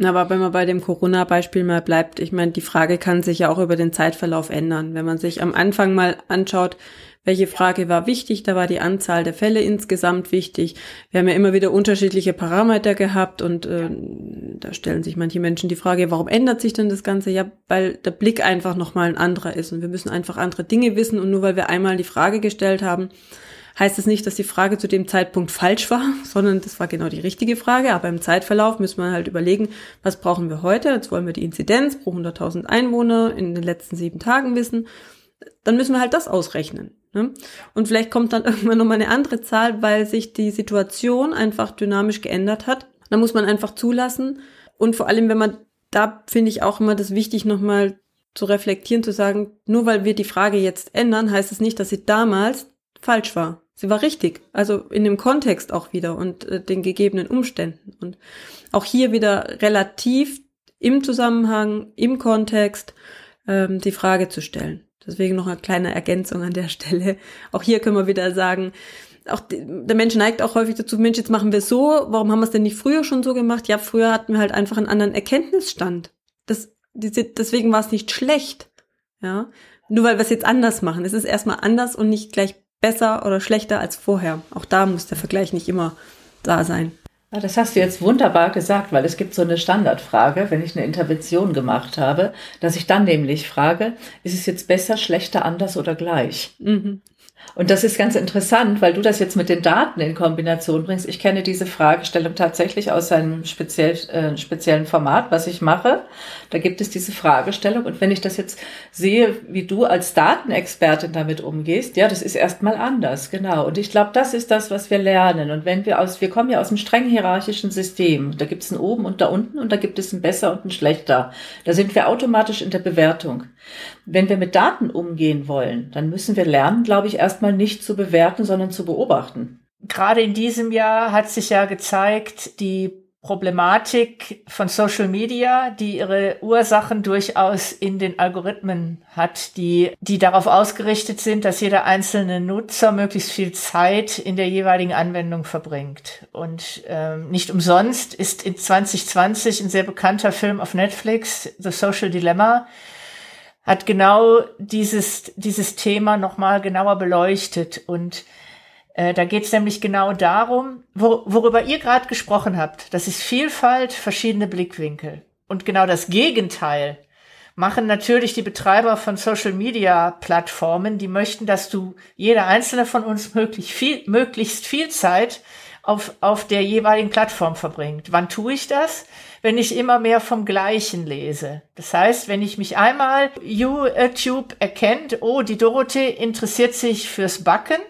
Aber wenn man bei dem Corona-Beispiel mal bleibt, ich meine, die Frage kann sich ja auch über den Zeitverlauf ändern. Wenn man sich am Anfang mal anschaut, welche Frage war wichtig? Da war die Anzahl der Fälle insgesamt wichtig. Wir haben ja immer wieder unterschiedliche Parameter gehabt und äh, da stellen sich manche Menschen die Frage, warum ändert sich denn das Ganze? Ja, weil der Blick einfach nochmal ein anderer ist und wir müssen einfach andere Dinge wissen und nur weil wir einmal die Frage gestellt haben, heißt es das nicht, dass die Frage zu dem Zeitpunkt falsch war, sondern das war genau die richtige Frage. Aber im Zeitverlauf müssen wir halt überlegen, was brauchen wir heute? Jetzt wollen wir die Inzidenz pro 100.000 Einwohner in den letzten sieben Tagen wissen. Dann müssen wir halt das ausrechnen. Ne? Und vielleicht kommt dann irgendwann nochmal eine andere Zahl, weil sich die Situation einfach dynamisch geändert hat. Da muss man einfach zulassen. Und vor allem, wenn man, da finde ich auch immer das wichtig, nochmal zu reflektieren, zu sagen, nur weil wir die Frage jetzt ändern, heißt es nicht, dass sie damals falsch war. Sie war richtig, also in dem Kontext auch wieder und äh, den gegebenen Umständen. Und auch hier wieder relativ im Zusammenhang, im Kontext ähm, die Frage zu stellen. Deswegen noch eine kleine Ergänzung an der Stelle. Auch hier können wir wieder sagen, auch die, der Mensch neigt auch häufig dazu, Mensch, jetzt machen wir so, warum haben wir es denn nicht früher schon so gemacht? Ja, früher hatten wir halt einfach einen anderen Erkenntnisstand. Das, diese, deswegen war es nicht schlecht. Ja, nur weil wir es jetzt anders machen. Es ist erstmal anders und nicht gleich besser oder schlechter als vorher. Auch da muss der Vergleich nicht immer da sein. Ah, das hast du jetzt wunderbar gesagt, weil es gibt so eine Standardfrage, wenn ich eine Intervention gemacht habe, dass ich dann nämlich frage, ist es jetzt besser, schlechter, anders oder gleich? Mhm. Und das ist ganz interessant, weil du das jetzt mit den Daten in Kombination bringst. Ich kenne diese Fragestellung tatsächlich aus einem speziell, äh, speziellen Format, was ich mache. Da gibt es diese Fragestellung. Und wenn ich das jetzt sehe, wie du als Datenexpertin damit umgehst, ja, das ist erstmal anders, genau. Und ich glaube, das ist das, was wir lernen. Und wenn wir aus, wir kommen ja aus einem streng hierarchischen System. Da gibt es ein oben und da unten und da gibt es ein besser und ein schlechter. Da sind wir automatisch in der Bewertung. Wenn wir mit Daten umgehen wollen, dann müssen wir lernen, glaube ich, erstmal nicht zu bewerten, sondern zu beobachten. Gerade in diesem Jahr hat sich ja gezeigt, die Problematik von Social Media, die ihre Ursachen durchaus in den Algorithmen hat, die, die darauf ausgerichtet sind, dass jeder einzelne Nutzer möglichst viel Zeit in der jeweiligen Anwendung verbringt. Und ähm, nicht umsonst ist in 2020 ein sehr bekannter Film auf Netflix, The Social Dilemma, hat genau dieses, dieses Thema nochmal genauer beleuchtet und äh, da geht es nämlich genau darum, wo, worüber ihr gerade gesprochen habt. Das ist Vielfalt, verschiedene Blickwinkel. Und genau das Gegenteil machen natürlich die Betreiber von Social Media Plattformen, die möchten, dass du jeder einzelne von uns möglich viel, möglichst viel Zeit auf, auf der jeweiligen Plattform verbringt. Wann tue ich das? Wenn ich immer mehr vom Gleichen lese. Das heißt, wenn ich mich einmal YouTube erkennt, oh, die Dorothee interessiert sich fürs Backen,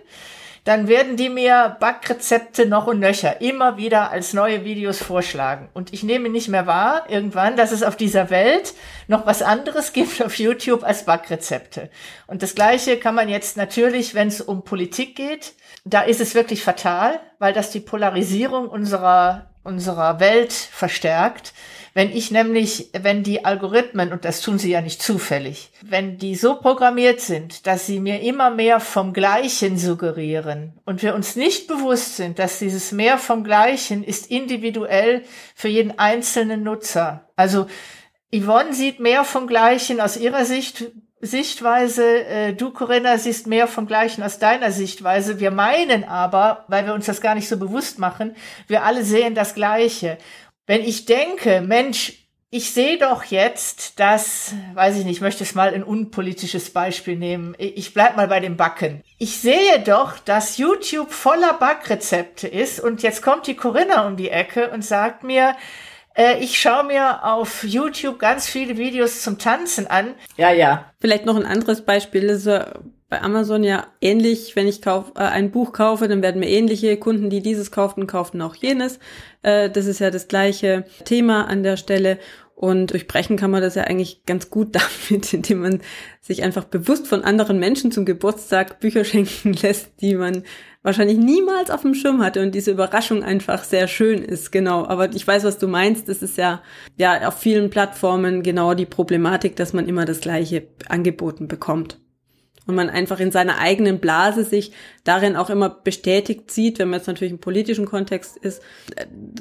dann werden die mir Backrezepte noch und nöcher immer wieder als neue Videos vorschlagen. Und ich nehme nicht mehr wahr, irgendwann, dass es auf dieser Welt noch was anderes gibt auf YouTube als Backrezepte. Und das Gleiche kann man jetzt natürlich, wenn es um Politik geht, da ist es wirklich fatal, weil das die Polarisierung unserer, unserer Welt verstärkt. Wenn ich nämlich, wenn die Algorithmen, und das tun sie ja nicht zufällig, wenn die so programmiert sind, dass sie mir immer mehr vom Gleichen suggerieren und wir uns nicht bewusst sind, dass dieses mehr vom Gleichen ist individuell für jeden einzelnen Nutzer. Also Yvonne sieht mehr vom Gleichen aus ihrer Sicht, Sichtweise, äh, du Corinna siehst mehr vom Gleichen aus deiner Sichtweise. Wir meinen aber, weil wir uns das gar nicht so bewusst machen, wir alle sehen das Gleiche. Wenn ich denke, Mensch, ich sehe doch jetzt, dass, weiß ich nicht, ich möchte es mal ein unpolitisches Beispiel nehmen. Ich bleib mal bei dem Backen. Ich sehe doch, dass YouTube voller Backrezepte ist und jetzt kommt die Corinna um die Ecke und sagt mir, ich schaue mir auf YouTube ganz viele Videos zum Tanzen an. Ja, ja. Vielleicht noch ein anderes Beispiel ist bei Amazon ja ähnlich, wenn ich kauf, äh, ein Buch kaufe, dann werden mir ähnliche Kunden, die dieses kauften, kauften auch jenes. Äh, das ist ja das gleiche Thema an der Stelle. Und durchbrechen kann man das ja eigentlich ganz gut damit, indem man sich einfach bewusst von anderen Menschen zum Geburtstag Bücher schenken lässt, die man wahrscheinlich niemals auf dem Schirm hatte und diese Überraschung einfach sehr schön ist, genau. Aber ich weiß, was du meinst. Das ist ja, ja auf vielen Plattformen genau die Problematik, dass man immer das Gleiche angeboten bekommt und man einfach in seiner eigenen Blase sich darin auch immer bestätigt sieht, wenn man jetzt natürlich im politischen Kontext ist,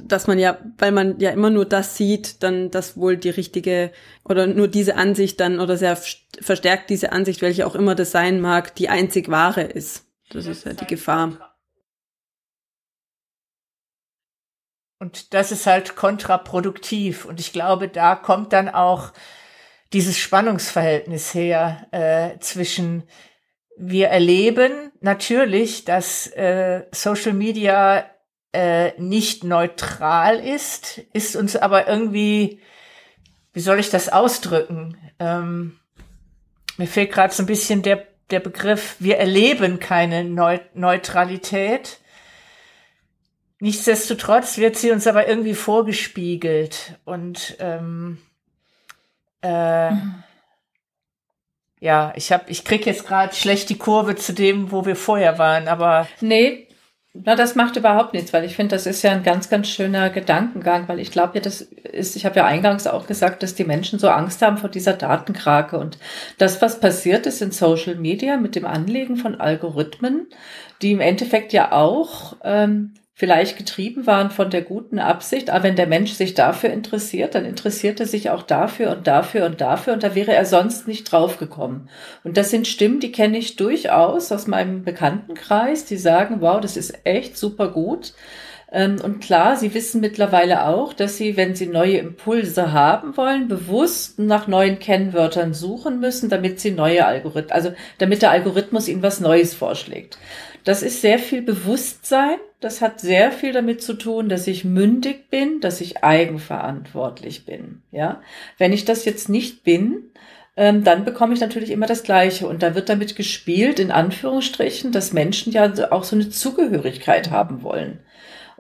dass man ja, weil man ja immer nur das sieht, dann das wohl die richtige oder nur diese Ansicht dann oder sehr verstärkt diese Ansicht, welche auch immer das sein mag, die einzig wahre ist. Das ist ja die Gefahr. Und das ist halt kontraproduktiv. Und ich glaube, da kommt dann auch dieses Spannungsverhältnis her äh, zwischen wir erleben natürlich, dass äh, Social Media äh, nicht neutral ist, ist uns aber irgendwie, wie soll ich das ausdrücken? Ähm, mir fehlt gerade so ein bisschen der, der Begriff, wir erleben keine Neu Neutralität. Nichtsdestotrotz wird sie uns aber irgendwie vorgespiegelt und ähm, äh, ja, ich hab, ich krieg jetzt gerade schlecht die Kurve zu dem, wo wir vorher waren, aber. Nee, na, das macht überhaupt nichts, weil ich finde, das ist ja ein ganz, ganz schöner Gedankengang, weil ich glaube ja, das ist, ich habe ja eingangs auch gesagt, dass die Menschen so Angst haben vor dieser Datenkrake und das, was passiert ist in Social Media mit dem Anlegen von Algorithmen, die im Endeffekt ja auch ähm, vielleicht getrieben waren von der guten Absicht, aber wenn der Mensch sich dafür interessiert, dann interessiert er sich auch dafür und dafür und dafür und da wäre er sonst nicht draufgekommen. Und das sind Stimmen, die kenne ich durchaus aus meinem Bekanntenkreis, die sagen, wow, das ist echt super gut. Ähm, und klar, sie wissen mittlerweile auch, dass sie, wenn sie neue Impulse haben wollen, bewusst nach neuen Kennwörtern suchen müssen, damit sie neue Algorithmen, also damit der Algorithmus ihnen was Neues vorschlägt. Das ist sehr viel Bewusstsein. Das hat sehr viel damit zu tun, dass ich mündig bin, dass ich eigenverantwortlich bin. Ja, wenn ich das jetzt nicht bin, ähm, dann bekomme ich natürlich immer das Gleiche. Und da wird damit gespielt, in Anführungsstrichen, dass Menschen ja auch so eine Zugehörigkeit haben wollen.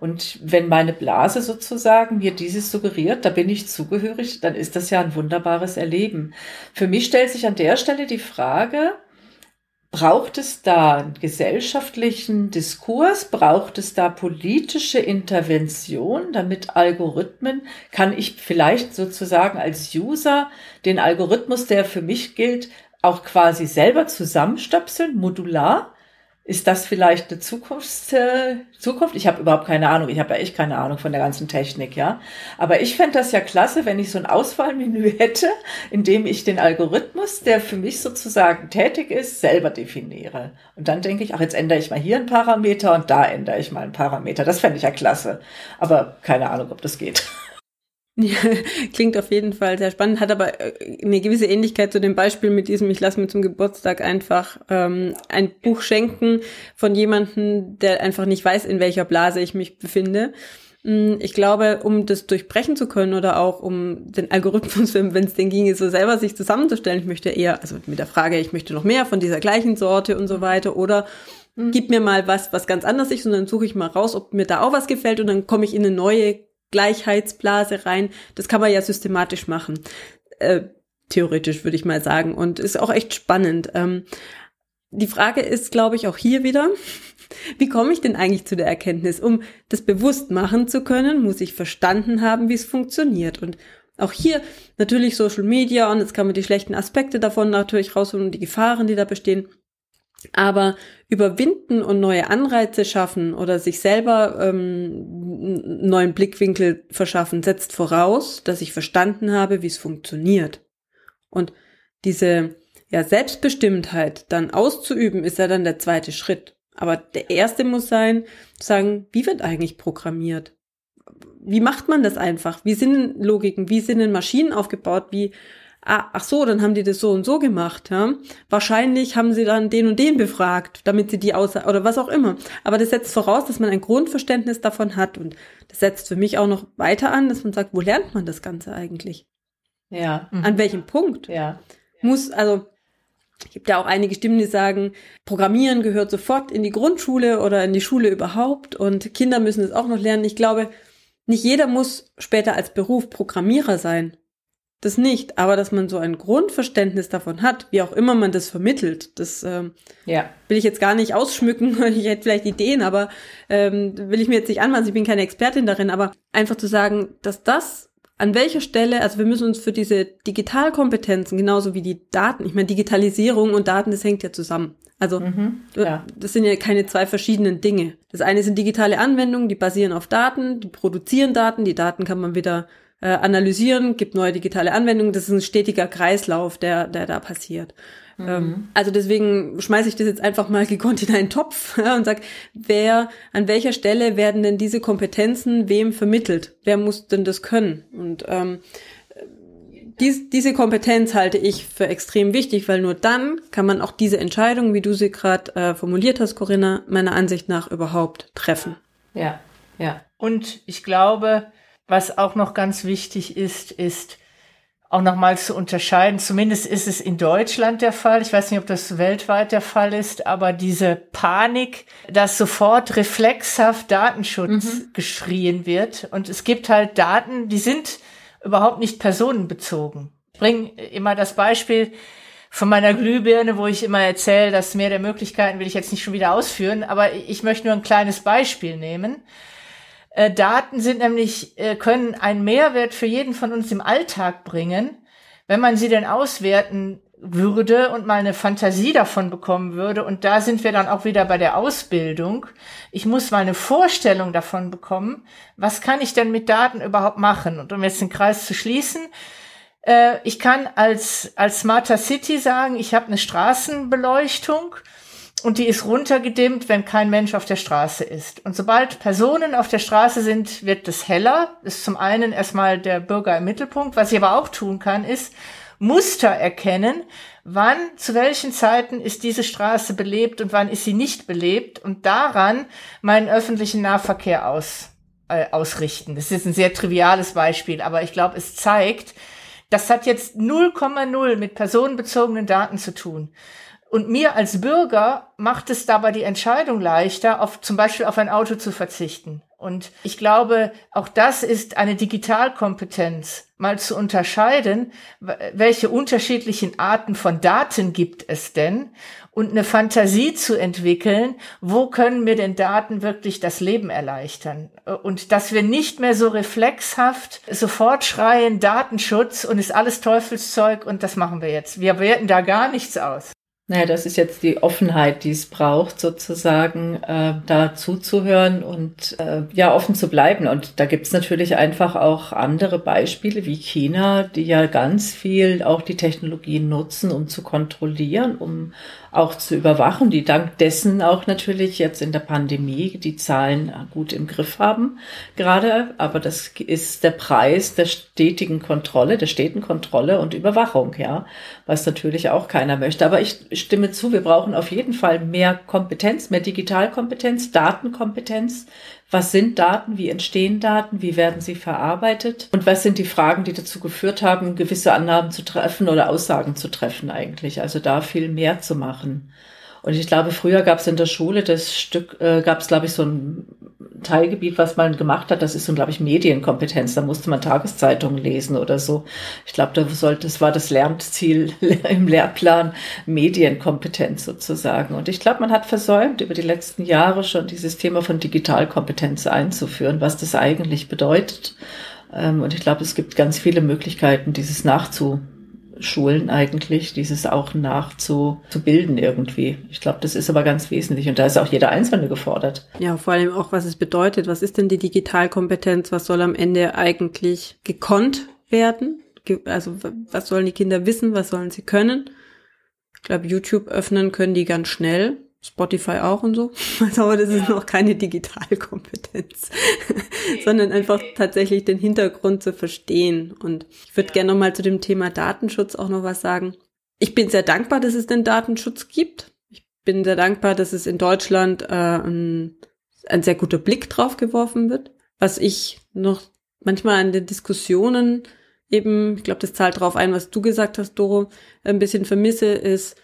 Und wenn meine Blase sozusagen mir dieses suggeriert, da bin ich zugehörig, dann ist das ja ein wunderbares Erleben. Für mich stellt sich an der Stelle die Frage, Braucht es da einen gesellschaftlichen Diskurs? Braucht es da politische Intervention, damit Algorithmen, kann ich vielleicht sozusagen als User den Algorithmus, der für mich gilt, auch quasi selber zusammenstöpseln, modular? Ist das vielleicht eine Zukunfts äh, Zukunft? Ich habe überhaupt keine Ahnung. Ich habe ja echt keine Ahnung von der ganzen Technik, ja. Aber ich fände das ja klasse, wenn ich so ein Auswahlmenü hätte, in dem ich den Algorithmus, der für mich sozusagen tätig ist, selber definiere. Und dann denke ich, ach, jetzt ändere ich mal hier einen Parameter und da ändere ich mal einen Parameter. Das fände ich ja klasse. Aber keine Ahnung, ob das geht. Ja, klingt auf jeden Fall sehr spannend, hat aber äh, eine gewisse Ähnlichkeit zu dem Beispiel mit diesem, ich lasse mir zum Geburtstag einfach ähm, ein Buch schenken von jemandem, der einfach nicht weiß, in welcher Blase ich mich befinde. Mm, ich glaube, um das durchbrechen zu können oder auch um den Algorithmus, wenn es den ginge, so selber sich zusammenzustellen, ich möchte eher, also mit der Frage, ich möchte noch mehr von dieser gleichen Sorte und so weiter oder mhm. gib mir mal was, was ganz anders ist und dann suche ich mal raus, ob mir da auch was gefällt und dann komme ich in eine neue Gleichheitsblase rein. Das kann man ja systematisch machen. Äh, theoretisch würde ich mal sagen. Und ist auch echt spannend. Ähm, die Frage ist, glaube ich, auch hier wieder, wie komme ich denn eigentlich zu der Erkenntnis? Um das bewusst machen zu können, muss ich verstanden haben, wie es funktioniert. Und auch hier natürlich Social Media und jetzt kann man die schlechten Aspekte davon natürlich rausholen und die Gefahren, die da bestehen. Aber überwinden und neue Anreize schaffen oder sich selber ähm, neuen Blickwinkel verschaffen, setzt voraus, dass ich verstanden habe, wie es funktioniert. Und diese ja, Selbstbestimmtheit dann auszuüben, ist ja dann der zweite Schritt. Aber der erste muss sein, zu sagen, wie wird eigentlich programmiert? Wie macht man das einfach? Wie sind Logiken? Wie sind Maschinen aufgebaut? Wie ah, ach so, dann haben die das so und so gemacht. Ja? Wahrscheinlich haben sie dann den und den befragt, damit sie die Aussage oder was auch immer. Aber das setzt voraus, dass man ein Grundverständnis davon hat. Und das setzt für mich auch noch weiter an, dass man sagt, wo lernt man das Ganze eigentlich? Ja. An welchem Punkt? Ja. Muss, also es gibt ja auch einige Stimmen, die sagen, Programmieren gehört sofort in die Grundschule oder in die Schule überhaupt und Kinder müssen es auch noch lernen. Ich glaube, nicht jeder muss später als Beruf Programmierer sein das nicht, aber dass man so ein Grundverständnis davon hat, wie auch immer man das vermittelt, das ähm, ja. will ich jetzt gar nicht ausschmücken, ich hätte vielleicht Ideen, aber ähm, will ich mir jetzt nicht anmaßen, ich bin keine Expertin darin, aber einfach zu sagen, dass das an welcher Stelle, also wir müssen uns für diese Digitalkompetenzen, genauso wie die Daten, ich meine, Digitalisierung und Daten, das hängt ja zusammen. Also mhm, ja. das sind ja keine zwei verschiedenen Dinge. Das eine sind digitale Anwendungen, die basieren auf Daten, die produzieren Daten, die Daten kann man wieder äh, analysieren, gibt neue digitale Anwendungen. Das ist ein stetiger Kreislauf, der, der da passiert. Mhm. Ähm, also deswegen schmeiße ich das jetzt einfach mal gekonnt in einen Topf ja, und sag, wer, an welcher Stelle werden denn diese Kompetenzen wem vermittelt? Wer muss denn das können? Und ähm, dies, diese Kompetenz halte ich für extrem wichtig, weil nur dann kann man auch diese Entscheidung, wie du sie gerade äh, formuliert hast, Corinna, meiner Ansicht nach überhaupt treffen. Ja, ja. Und ich glaube, was auch noch ganz wichtig ist, ist auch nochmal zu unterscheiden. Zumindest ist es in Deutschland der Fall. Ich weiß nicht, ob das weltweit der Fall ist, aber diese Panik, dass sofort reflexhaft Datenschutz mhm. geschrien wird. Und es gibt halt Daten, die sind überhaupt nicht personenbezogen. Ich bringe immer das Beispiel von meiner Glühbirne, wo ich immer erzähle, dass mehr der Möglichkeiten will ich jetzt nicht schon wieder ausführen, aber ich möchte nur ein kleines Beispiel nehmen. Äh, Daten sind nämlich, äh, können einen Mehrwert für jeden von uns im Alltag bringen, wenn man sie denn auswerten würde und mal eine Fantasie davon bekommen würde. Und da sind wir dann auch wieder bei der Ausbildung. Ich muss mal eine Vorstellung davon bekommen, was kann ich denn mit Daten überhaupt machen? Und um jetzt den Kreis zu schließen, äh, ich kann als, als Smarter City sagen, ich habe eine Straßenbeleuchtung und die ist runtergedimmt, wenn kein Mensch auf der Straße ist. Und sobald Personen auf der Straße sind, wird es heller. Ist zum einen erstmal der Bürger im Mittelpunkt. Was ich aber auch tun kann, ist Muster erkennen. Wann, zu welchen Zeiten ist diese Straße belebt und wann ist sie nicht belebt und daran meinen öffentlichen Nahverkehr aus, äh, ausrichten. Das ist ein sehr triviales Beispiel, aber ich glaube, es zeigt, das hat jetzt 0,0 mit personenbezogenen Daten zu tun. Und mir als Bürger macht es dabei die Entscheidung leichter, auf, zum Beispiel auf ein Auto zu verzichten Und ich glaube, auch das ist eine Digitalkompetenz, mal zu unterscheiden, welche unterschiedlichen Arten von Daten gibt es denn und eine Fantasie zu entwickeln, wo können mir denn Daten wirklich das Leben erleichtern? Und dass wir nicht mehr so reflexhaft sofort schreien, Datenschutz und ist alles Teufelszeug und das machen wir jetzt. Wir werten da gar nichts aus. Naja, das ist jetzt die Offenheit, die es braucht, sozusagen äh, da zuzuhören und äh, ja offen zu bleiben. Und da gibt's natürlich einfach auch andere Beispiele wie China, die ja ganz viel auch die Technologien nutzen, um zu kontrollieren, um auch zu überwachen, die dank dessen auch natürlich jetzt in der Pandemie die Zahlen gut im Griff haben gerade. Aber das ist der Preis der stetigen Kontrolle, der steten Kontrolle und Überwachung, ja, was natürlich auch keiner möchte. Aber ich stimme zu, wir brauchen auf jeden Fall mehr Kompetenz, mehr Digitalkompetenz, Datenkompetenz, was sind Daten? Wie entstehen Daten? Wie werden sie verarbeitet? Und was sind die Fragen, die dazu geführt haben, gewisse Annahmen zu treffen oder Aussagen zu treffen eigentlich? Also da viel mehr zu machen. Und ich glaube, früher gab es in der Schule das Stück, äh, gab es, glaube ich, so ein Teilgebiet, was man gemacht hat, das ist so, glaube ich, Medienkompetenz. Da musste man Tageszeitungen lesen oder so. Ich glaube, da sollte, das war das Lernziel im Lehrplan Medienkompetenz sozusagen. Und ich glaube, man hat versäumt, über die letzten Jahre schon dieses Thema von Digitalkompetenz einzuführen, was das eigentlich bedeutet. Ähm, und ich glaube, es gibt ganz viele Möglichkeiten, dieses nachzu Schulen eigentlich, dieses auch nachzubilden irgendwie. Ich glaube, das ist aber ganz wesentlich und da ist auch jeder Einzelne gefordert. Ja, vor allem auch, was es bedeutet. Was ist denn die Digitalkompetenz? Was soll am Ende eigentlich gekonnt werden? Also was sollen die Kinder wissen? Was sollen sie können? Ich glaube, YouTube öffnen können die ganz schnell. Spotify auch und so. Aber das ist noch keine Digitalkompetenz, sondern einfach tatsächlich den Hintergrund zu verstehen. Und ich würde ja. gerne noch mal zu dem Thema Datenschutz auch noch was sagen. Ich bin sehr dankbar, dass es den Datenschutz gibt. Ich bin sehr dankbar, dass es in Deutschland äh, ein, ein sehr guter Blick drauf geworfen wird. Was ich noch manchmal an den Diskussionen eben, ich glaube, das zahlt darauf ein, was du gesagt hast, Doro, ein bisschen vermisse, ist,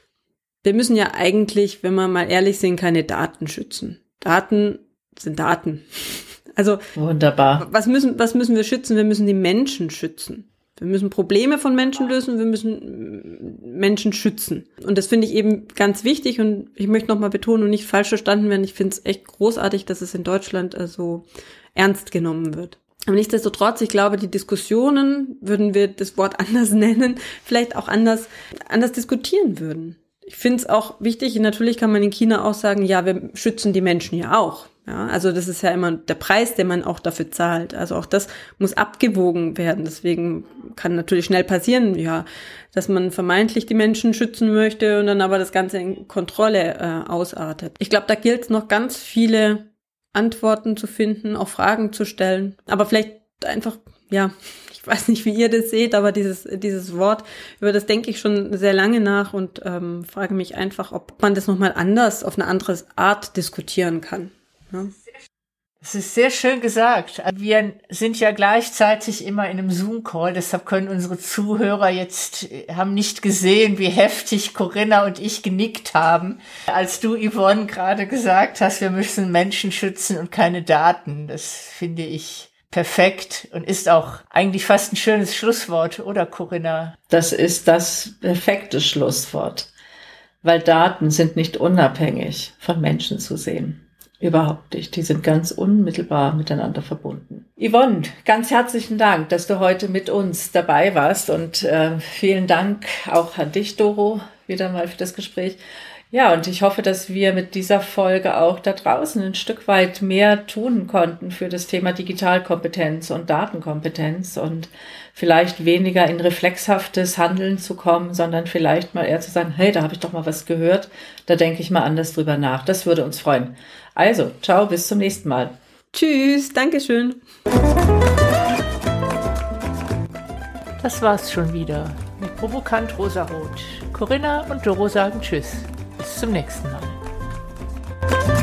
wir müssen ja eigentlich, wenn wir mal ehrlich sind, keine Daten schützen. Daten sind Daten. Also wunderbar. Was müssen was müssen wir schützen? Wir müssen die Menschen schützen. Wir müssen Probleme von Menschen lösen, wir müssen Menschen schützen. Und das finde ich eben ganz wichtig und ich möchte nochmal betonen und nicht falsch verstanden werden. Ich finde es echt großartig, dass es in Deutschland so ernst genommen wird. Aber nichtsdestotrotz, ich glaube, die Diskussionen, würden wir das Wort anders nennen, vielleicht auch anders, anders diskutieren würden ich finde es auch wichtig, natürlich kann man in China auch sagen, ja, wir schützen die Menschen ja auch. Ja, also das ist ja immer der Preis, den man auch dafür zahlt. Also auch das muss abgewogen werden. Deswegen kann natürlich schnell passieren, ja, dass man vermeintlich die Menschen schützen möchte und dann aber das Ganze in Kontrolle äh, ausartet. Ich glaube, da gilt es noch ganz viele Antworten zu finden, auch Fragen zu stellen. Aber vielleicht einfach, ja, weiß nicht, wie ihr das seht, aber dieses, dieses Wort, über das denke ich schon sehr lange nach und ähm, frage mich einfach, ob man das nochmal anders, auf eine andere Art diskutieren kann. Ja. Das ist sehr schön gesagt. Wir sind ja gleichzeitig immer in einem Zoom-Call, deshalb können unsere Zuhörer jetzt, haben nicht gesehen, wie heftig Corinna und ich genickt haben, als du, Yvonne, gerade gesagt hast, wir müssen Menschen schützen und keine Daten. Das finde ich perfekt und ist auch eigentlich fast ein schönes Schlusswort, oder Corinna? Das ist das perfekte Schlusswort, weil Daten sind nicht unabhängig von Menschen zu sehen. Überhaupt nicht. Die sind ganz unmittelbar miteinander verbunden. Yvonne, ganz herzlichen Dank, dass du heute mit uns dabei warst und äh, vielen Dank auch an dich, Doro, wieder mal für das Gespräch. Ja, und ich hoffe, dass wir mit dieser Folge auch da draußen ein Stück weit mehr tun konnten für das Thema Digitalkompetenz und Datenkompetenz und vielleicht weniger in reflexhaftes Handeln zu kommen, sondern vielleicht mal eher zu sagen, hey, da habe ich doch mal was gehört, da denke ich mal anders drüber nach. Das würde uns freuen. Also, ciao, bis zum nächsten Mal. Tschüss, Dankeschön. Das war's schon wieder mit Provokant Rosarot. Corinna und Doro sagen Tschüss. See you next time.